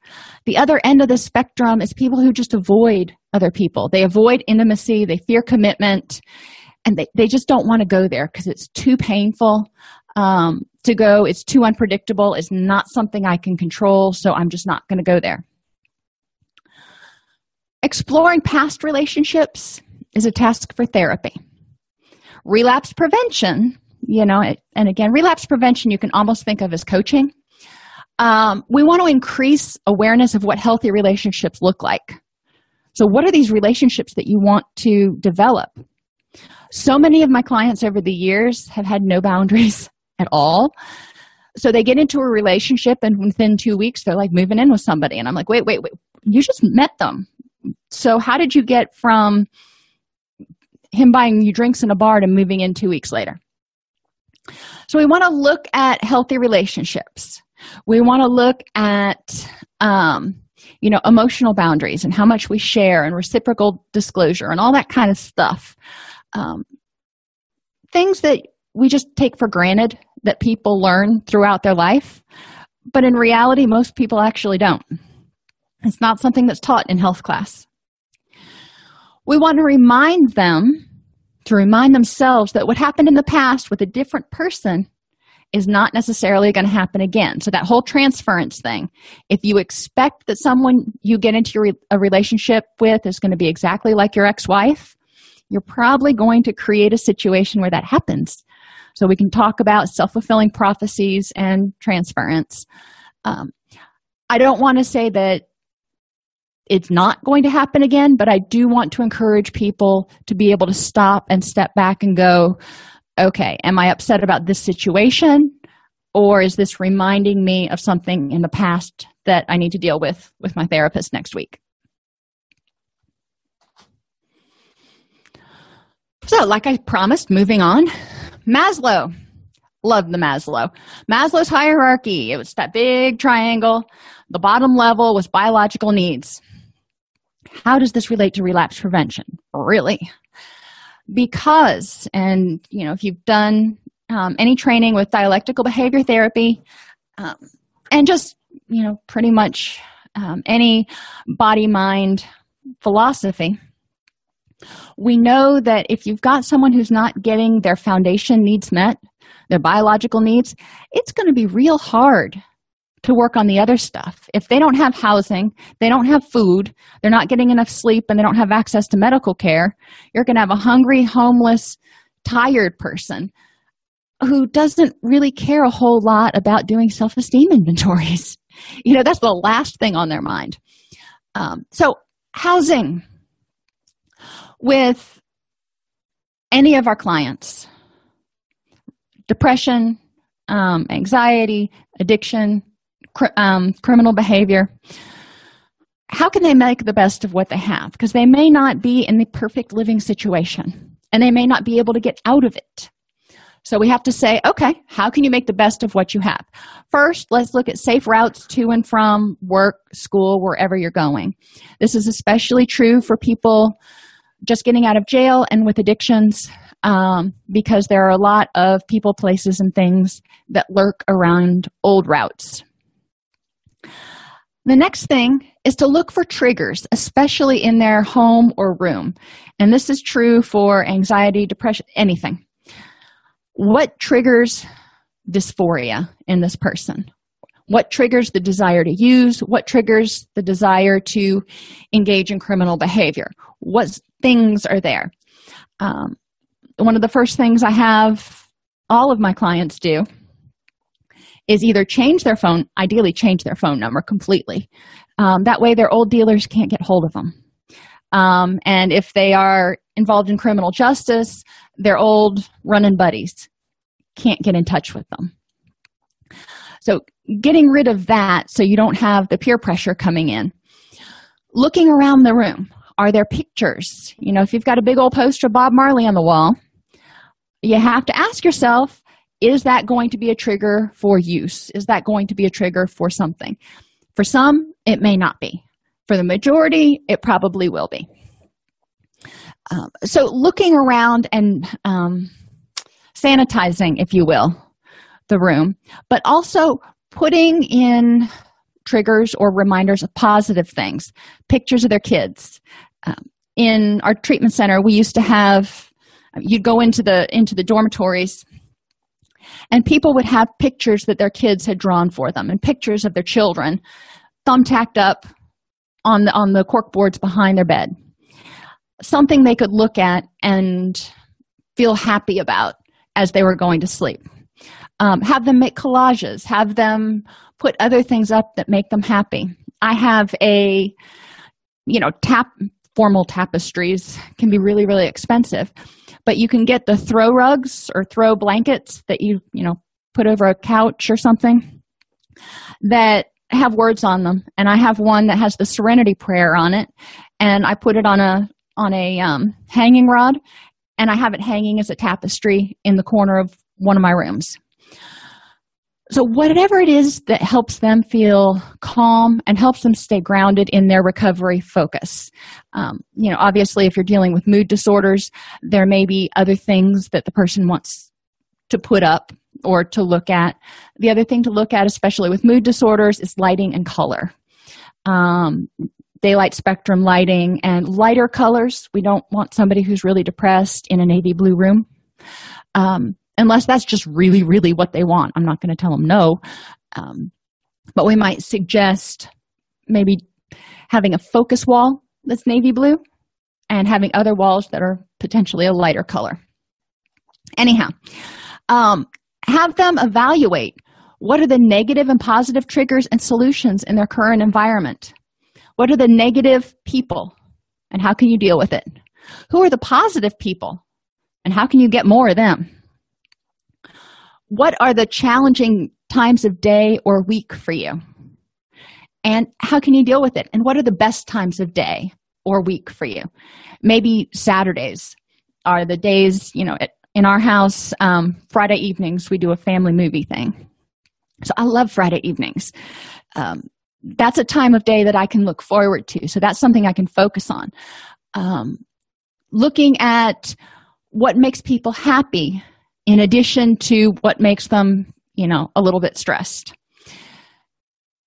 The other end of the spectrum is people who just avoid other people. They avoid intimacy they fear commitment and they, they just don't want to go there because it's too painful um, to go it's too unpredictable it's not something i can control so i'm just not going to go there exploring past relationships is a task for therapy. Relapse prevention you know and again relapse prevention you can almost think of as coaching. Um, we want to increase awareness of what healthy relationships look like. So what are these relationships that you want to develop? So many of my clients over the years have had no boundaries at all. So they get into a relationship and within two weeks they're like moving in with somebody. And i'm like wait wait wait you just met them so how did you get from him buying you drinks in a bar to moving in two weeks later? So we want to look at healthy relationships. We want to look at um, you know emotional boundaries and how much we share and reciprocal disclosure and all that kind of stuff. Um, things that we just take for granted that people learn throughout their life but in reality most people actually don't it's not something that's taught in health class we want to remind them to remind themselves that what happened in the past with a different person is not necessarily going to happen again. So, that whole transference thing, if you expect that someone you get into a relationship with is going to be exactly like your ex wife, you're probably going to create a situation where that happens. So, we can talk about self fulfilling prophecies and transference. Um, I don't want to say that it's not going to happen again, but I do want to encourage people to be able to stop and step back and go, okay, am I upset about this situation? Or is this reminding me of something in the past that I need to deal with with my therapist next week? So, like I promised, moving on, Maslow. Love the Maslow. Maslow's hierarchy, it was that big triangle. The bottom level was biological needs. How does this relate to relapse prevention? Really? because and you know if you've done um, any training with dialectical behavior therapy um, and just you know pretty much um, any body mind philosophy we know that if you've got someone who's not getting their foundation needs met their biological needs it's going to be real hard to work on the other stuff. If they don't have housing, they don't have food, they're not getting enough sleep, and they don't have access to medical care, you're going to have a hungry, homeless, tired person who doesn't really care a whole lot about doing self esteem inventories. You know, that's the last thing on their mind. Um, so, housing with any of our clients depression, um, anxiety, addiction, cr- um, criminal behavior how can they make the best of what they have? Because they may not be in the perfect living situation and they may not be able to get out of it. So we have to say okay how can you make the best of what you have? First let's look at safe routes to and from work school wherever you're going. This is especially true for people just getting out of jail and with addictions um, because there are a lot of people places and things that lurk around old routes the next thing is to look for triggers, especially in their home or room. And this is true for anxiety, depression, anything. What triggers dysphoria in this person? What triggers the desire to use? What triggers the desire to engage in criminal behavior? What things are there? Um, one of the first things I have all of my clients do is either change their phone ideally change their phone number completely. Um, that way their old dealers can't get hold of them. Um, and if they are involved in criminal justice their old running buddies can't get in touch with them. So getting rid of that so you don't have the peer pressure coming in. Looking around the room are there pictures? You know if you've got a big old poster of bob marley on the wall you have to ask yourself is that going to be a trigger for use? Is that going to be a trigger for something? For some it may not be. For the majority it probably will be. Um, so looking around and um, sanitizing if you will the room but also putting in triggers or reminders of positive things pictures of their kids. Um, in our treatment center we used to have you'd go into the into the dormitories and people would have pictures that their kids had drawn for them and pictures of their children thumbtacked up on the on the cork boards behind their bed. Something they could look at and feel happy about as they were going to sleep. Um, have them make collages have them put other things up that make them happy. I have a you know tap formal tapestries can be really really expensive but you can get the throw rugs or throw blankets that you you know put over a couch or something that have words on them. And i have one that has the serenity prayer on it. And i put it on a on a um, hanging rod. And i have it hanging as a tapestry in the corner of one of my rooms so whatever it is that helps them feel calm and helps them stay grounded in their recovery focus. Um, you know obviously if you're dealing with mood disorders there may be other things that the person wants to put up or to look at. The other thing to look at especially with mood disorders is lighting and color. Um, daylight spectrum lighting and lighter colors. We don't want somebody who's really depressed in a navy blue room. Um, unless that's just really really what they want. I'm not going to tell them no. Um, but we might suggest maybe having a focus wall that's navy blue and having other walls that are potentially a lighter color. Anyhow um, have them evaluate what are the negative and positive triggers and solutions in their current environment. What are the negative people and how can you deal with it? Who are the positive people and how can you get more of them what are the challenging times of day or week for you? And how can you deal with it? And what are the best times of day or week for you? Maybe saturdays are the days you know in our house um, friday evenings we do a family movie thing. So i love friday evenings. Um, that's a time of day that i can look forward to. So that's something i can focus on. Um, looking at what makes people happy in addition to what makes them you know a little bit stressed.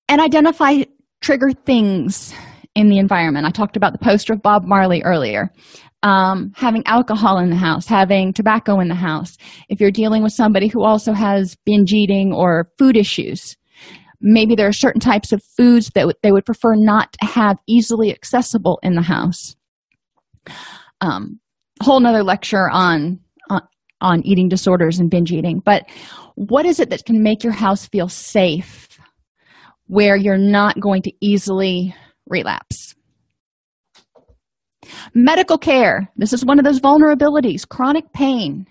And identify trigger things in the environment. I talked about the poster of bob marley earlier. Um, having alcohol in the house having tobacco in the house. If you're dealing with somebody who also has binge eating or food issues maybe there are certain types of foods that they would prefer not to have easily accessible in the house. Um, whole nother lecture on on eating disorders and binge eating. But what is it that can make your house feel safe where you're not going to easily relapse? Medical care. This is one of those vulnerabilities chronic pain.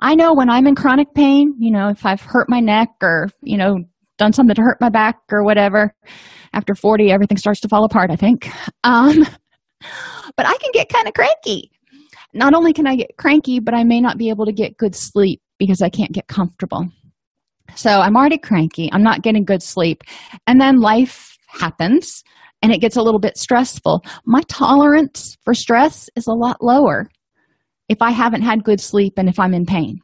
I know when i'm in chronic pain you know if i've hurt my neck or you know done something to hurt my back or whatever after 40 everything starts to fall apart i think. Um, but i can get kind of cranky not only can I get cranky, but I may not be able to get good sleep because I can't get comfortable. So I'm already cranky. I'm not getting good sleep. And then life happens and it gets a little bit stressful. My tolerance for stress is a lot lower if I haven't had good sleep and if I'm in pain.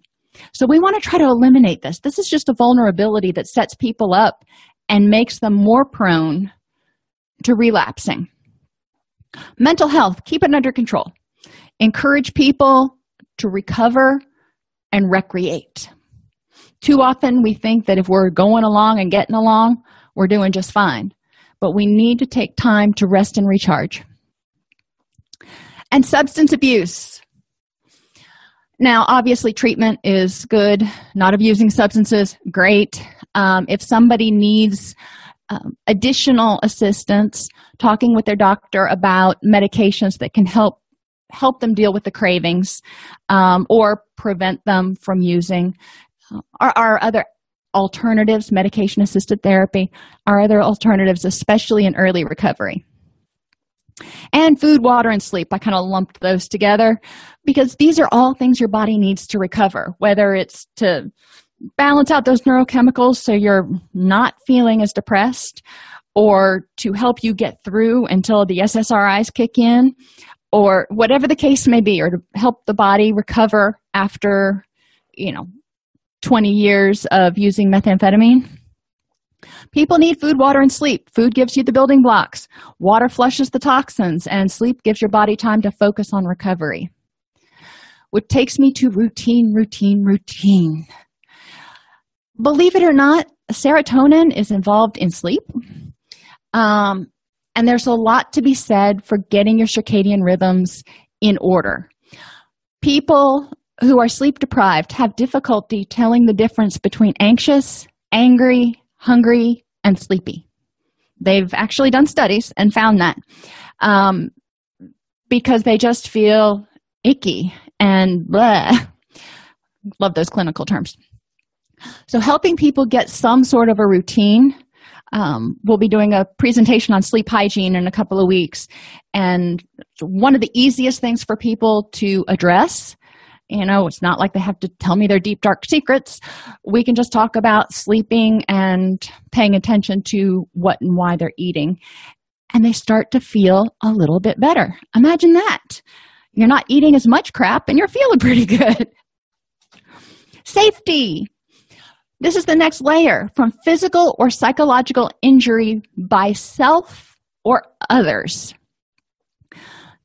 So we want to try to eliminate this. This is just a vulnerability that sets people up and makes them more prone to relapsing. Mental health, keep it under control encourage people to recover and recreate. Too often we think that if we're going along and getting along, we're doing just fine. But we need to take time to rest and recharge. And substance abuse. Now, obviously, treatment is good. Not abusing substances, great. Um, if somebody needs um, additional assistance, talking with their doctor about medications that can help help them deal with the cravings um, or prevent them from using uh, our, our other alternatives medication assisted therapy are other alternatives especially in early recovery. And food water and sleep. I kind of lumped those together because these are all things your body needs to recover whether it's to balance out those neurochemicals so you're not feeling as depressed or to help you get through until the ssris kick in or whatever the case may be or to help the body recover after you know 20 years of using methamphetamine People need food, water, and sleep. Food gives you the building blocks, water flushes the toxins, and sleep gives your body time to focus on recovery. Which takes me to routine, routine, routine. Believe it or not, serotonin is involved in sleep. Um, and there's a lot to be said for getting your circadian rhythms in order. People who are sleep deprived have difficulty telling the difference between anxious, angry, hungry, and sleepy. They've actually done studies and found that um, because they just feel icky and blah. Love those clinical terms. So, helping people get some sort of a routine. Um, we'll be doing a presentation on sleep hygiene in a couple of weeks. And one of the easiest things for people to address you know it's not like they have to tell me their deep dark secrets. We can just talk about sleeping and paying attention to what and why they're eating. And they start to feel a little bit better. Imagine that. You're not eating as much crap and you're feeling pretty good. Safety this is the next layer from physical or psychological injury by self or others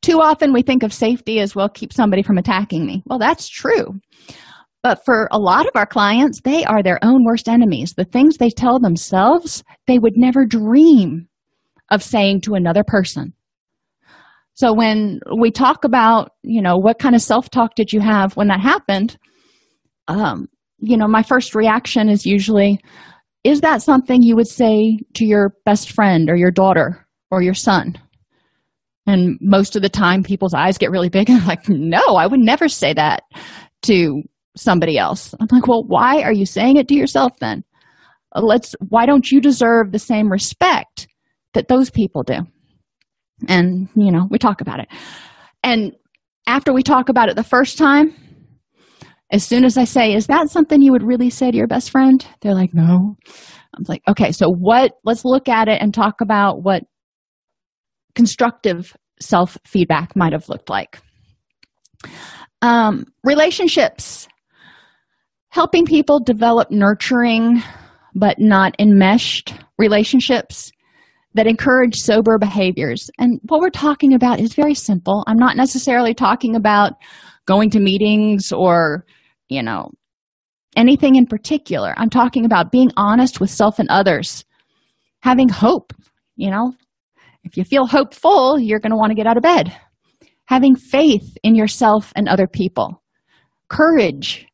too often we think of safety as well, keep somebody from attacking me. Well, that's true. But for a lot of our clients, they are their own worst enemies. The things they tell themselves, they would never dream of saying to another person. So when we talk about, you know, what kind of self talk did you have when that happened? Um, you know, my first reaction is usually, is that something you would say to your best friend or your daughter or your son? And most of the time, people's eyes get really big and like, no, I would never say that to somebody else. I'm like, well, why are you saying it to yourself then? Uh, let's, why don't you deserve the same respect that those people do? And, you know, we talk about it. And after we talk about it the first time, as soon as I say, is that something you would really say to your best friend? They're like, no. I'm like, okay, so what, let's look at it and talk about what constructive self feedback might have looked like. Um, relationships, helping people develop nurturing but not enmeshed relationships that encourage sober behaviors. And what we're talking about is very simple. I'm not necessarily talking about going to meetings or, you know, anything in particular. I'm talking about being honest with self and others, having hope, you know, if you feel hopeful, you're going to want to get out of bed. Having faith in yourself and other people. Courage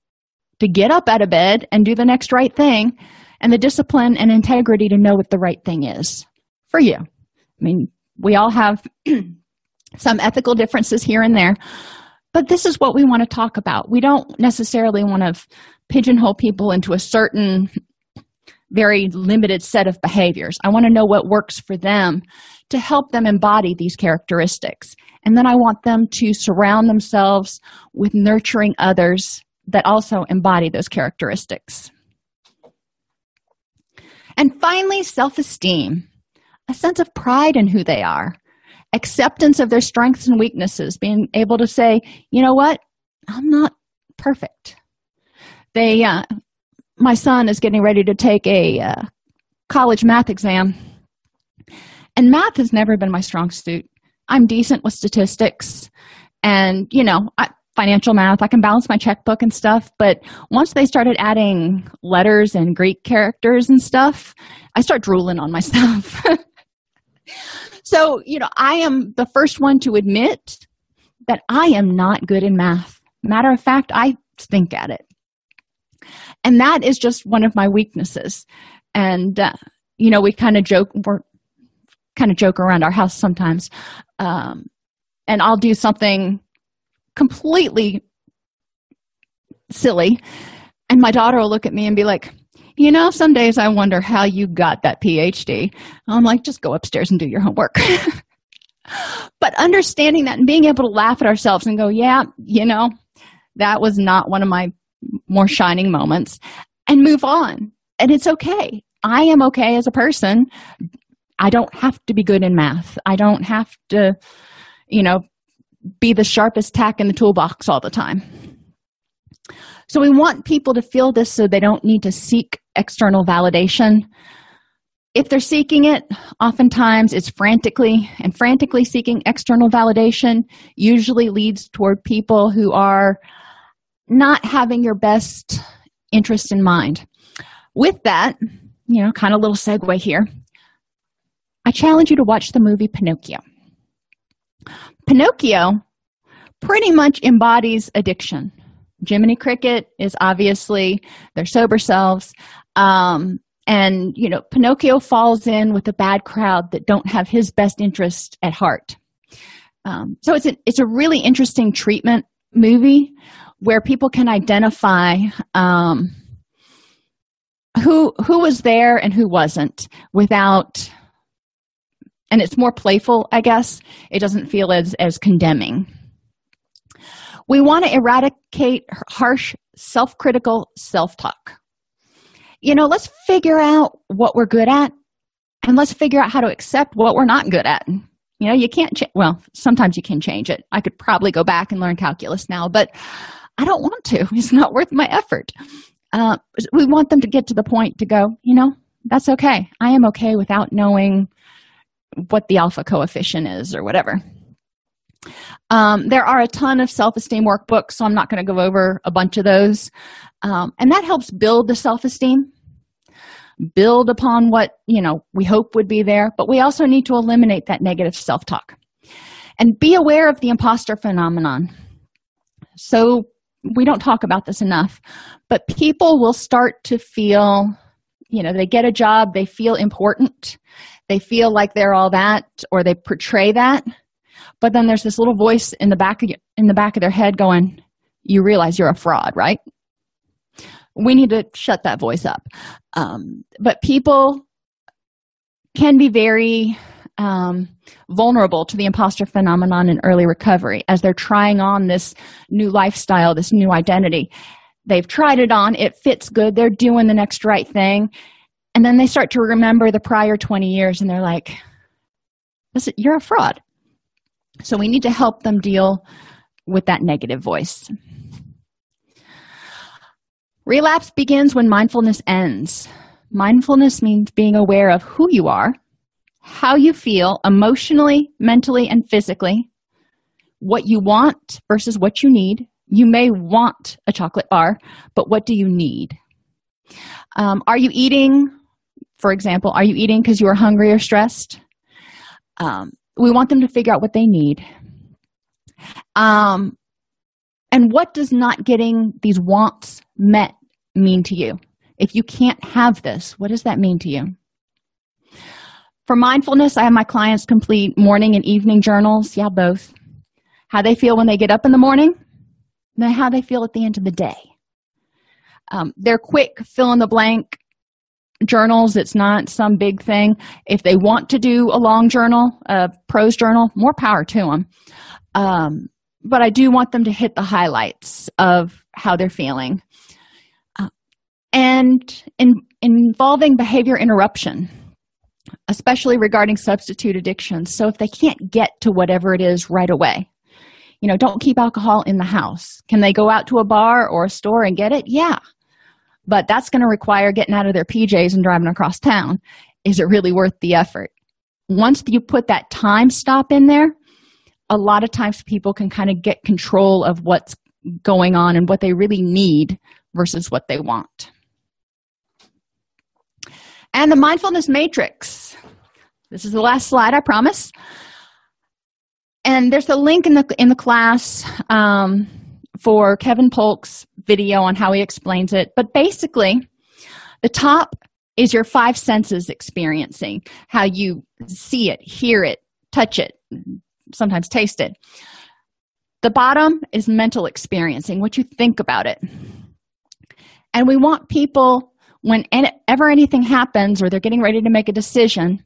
to get up out of bed and do the next right thing, and the discipline and integrity to know what the right thing is for you. I mean, we all have some ethical differences here and there, but this is what we want to talk about. We don't necessarily want to pigeonhole people into a certain very limited set of behaviors. I want to know what works for them to help them embody these characteristics. And then I want them to surround themselves with nurturing others that also embody those characteristics. And finally, self esteem a sense of pride in who they are, acceptance of their strengths and weaknesses, being able to say, you know what, I'm not perfect. They, uh, my son is getting ready to take a uh, college math exam. And math has never been my strong suit. I'm decent with statistics. And you know I, financial math i can balance my checkbook and stuff. But once they started adding letters and greek characters and stuff i start drooling on myself so you know i am the first one to admit that i am not good in math. Matter of fact i stink at it. And that is just one of my weaknesses. And uh, you know we kind of joke we're kind of joke around our house sometimes um, and i'll do something completely silly and my daughter will look at me and be like you know some days i wonder how you got that phd i'm like just go upstairs and do your homework but understanding that and being able to laugh at ourselves and go, yeah, you know, that was not one of my more shining moments and move on. And it's okay. I am okay as a person. I don't have to be good in math. I don't have to, you know, be the sharpest tack in the toolbox all the time. So we want people to feel this so they don't need to seek external validation. If they're seeking it, oftentimes it's frantically, and frantically seeking external validation usually leads toward people who are not having your best interest in mind. With that, you know, kind of little segue here, I challenge you to watch the movie Pinocchio. Pinocchio pretty much embodies addiction. Jiminy Cricket is obviously their sober selves. Um, and, you know, Pinocchio falls in with a bad crowd that don't have his best interest at heart. Um, so it's a, it's a really interesting treatment movie where people can identify um, who who was there and who wasn't without and it's more playful i guess it doesn't feel as as condemning we want to eradicate harsh self-critical self-talk. You know let's figure out what we're good at and let's figure out how to accept what we're not good at. You know you can't ch- well sometimes you can change it. I could probably go back and learn calculus now but i don't want to. It's not worth my effort. Uh, we want them to get to the point to go you know that's okay. I am okay without knowing what the alpha coefficient is or whatever um, there are a ton of self-esteem workbooks so i'm not going to go over a bunch of those. Um, and that helps build the self-esteem build upon what you know we hope would be there but we also need to eliminate that negative self-talk and be aware of the imposter phenomenon. So we don't talk about this enough but people will start to feel you know they get a job they feel important they feel like they're all that or they portray that but then there's this little voice in the back of in the back of their head going you realize you're a fraud right we need to shut that voice up um, but people can be very um, vulnerable to the imposter phenomenon in early recovery as they're trying on this new lifestyle, this new identity. They've tried it on, it fits good, they're doing the next right thing. And then they start to remember the prior 20 years and they're like, you're a fraud. So we need to help them deal with that negative voice. Relapse begins when mindfulness ends. Mindfulness means being aware of who you are how you feel emotionally, mentally, and physically, what you want versus what you need. You may want a chocolate bar, but what do you need? Um, are you eating, for example, are you eating because you are hungry or stressed? Um, we want them to figure out what they need. Um, and what does not getting these wants met mean to you? If you can't have this, what does that mean to you? For mindfulness, I have my clients complete morning and evening journals. Yeah, both. How they feel when they get up in the morning, then how they feel at the end of the day. Um, they're quick, fill in the blank journals. It's not some big thing. If they want to do a long journal, a prose journal, more power to them. Um, but I do want them to hit the highlights of how they're feeling. Uh, and in, involving behavior interruption especially regarding substitute addictions. So if they can't get to whatever it is right away, you know, don't keep alcohol in the house. Can they go out to a bar or a store and get it? Yeah. But that's going to require getting out of their PJs and driving across town. Is it really worth the effort? Once you put that time stop in there, a lot of times people can kind of get control of what's going on and what they really need versus what they want and the mindfulness matrix this is the last slide i promise and there's a link in the in the class um, for kevin polk's video on how he explains it. But basically the top is your five senses experiencing how you see it hear it touch it sometimes taste it. The bottom is mental experiencing what you think about it. And we want people whenever anything happens or they're getting ready to make a decision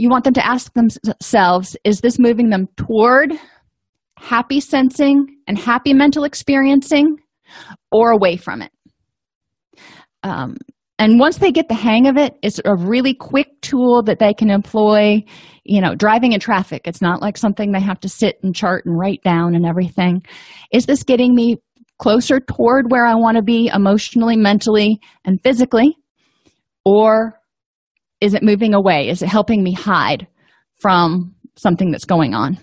you want them to ask themselves is this moving them toward happy sensing and happy mental experiencing or away from it. Um, and once they get the hang of it it's a really quick tool that they can employ you know driving in traffic. It's not like something they have to sit and chart and write down and everything. Is this getting me closer toward where i want to be emotionally mentally and physically? Or is it moving away? Is it helping me hide from something that's going on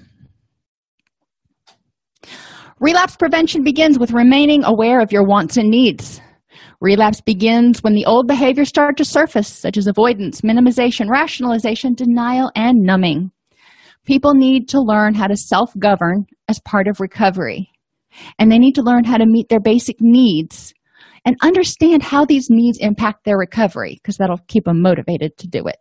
relapse prevention begins with remaining aware of your wants and needs. Relapse begins when the old behaviors start to surface such as avoidance minimization rationalization denial and numbing. People need to learn how to self-govern as part of recovery. And they need to learn how to meet their basic needs and understand how these needs impact their recovery because that'll keep them motivated to do it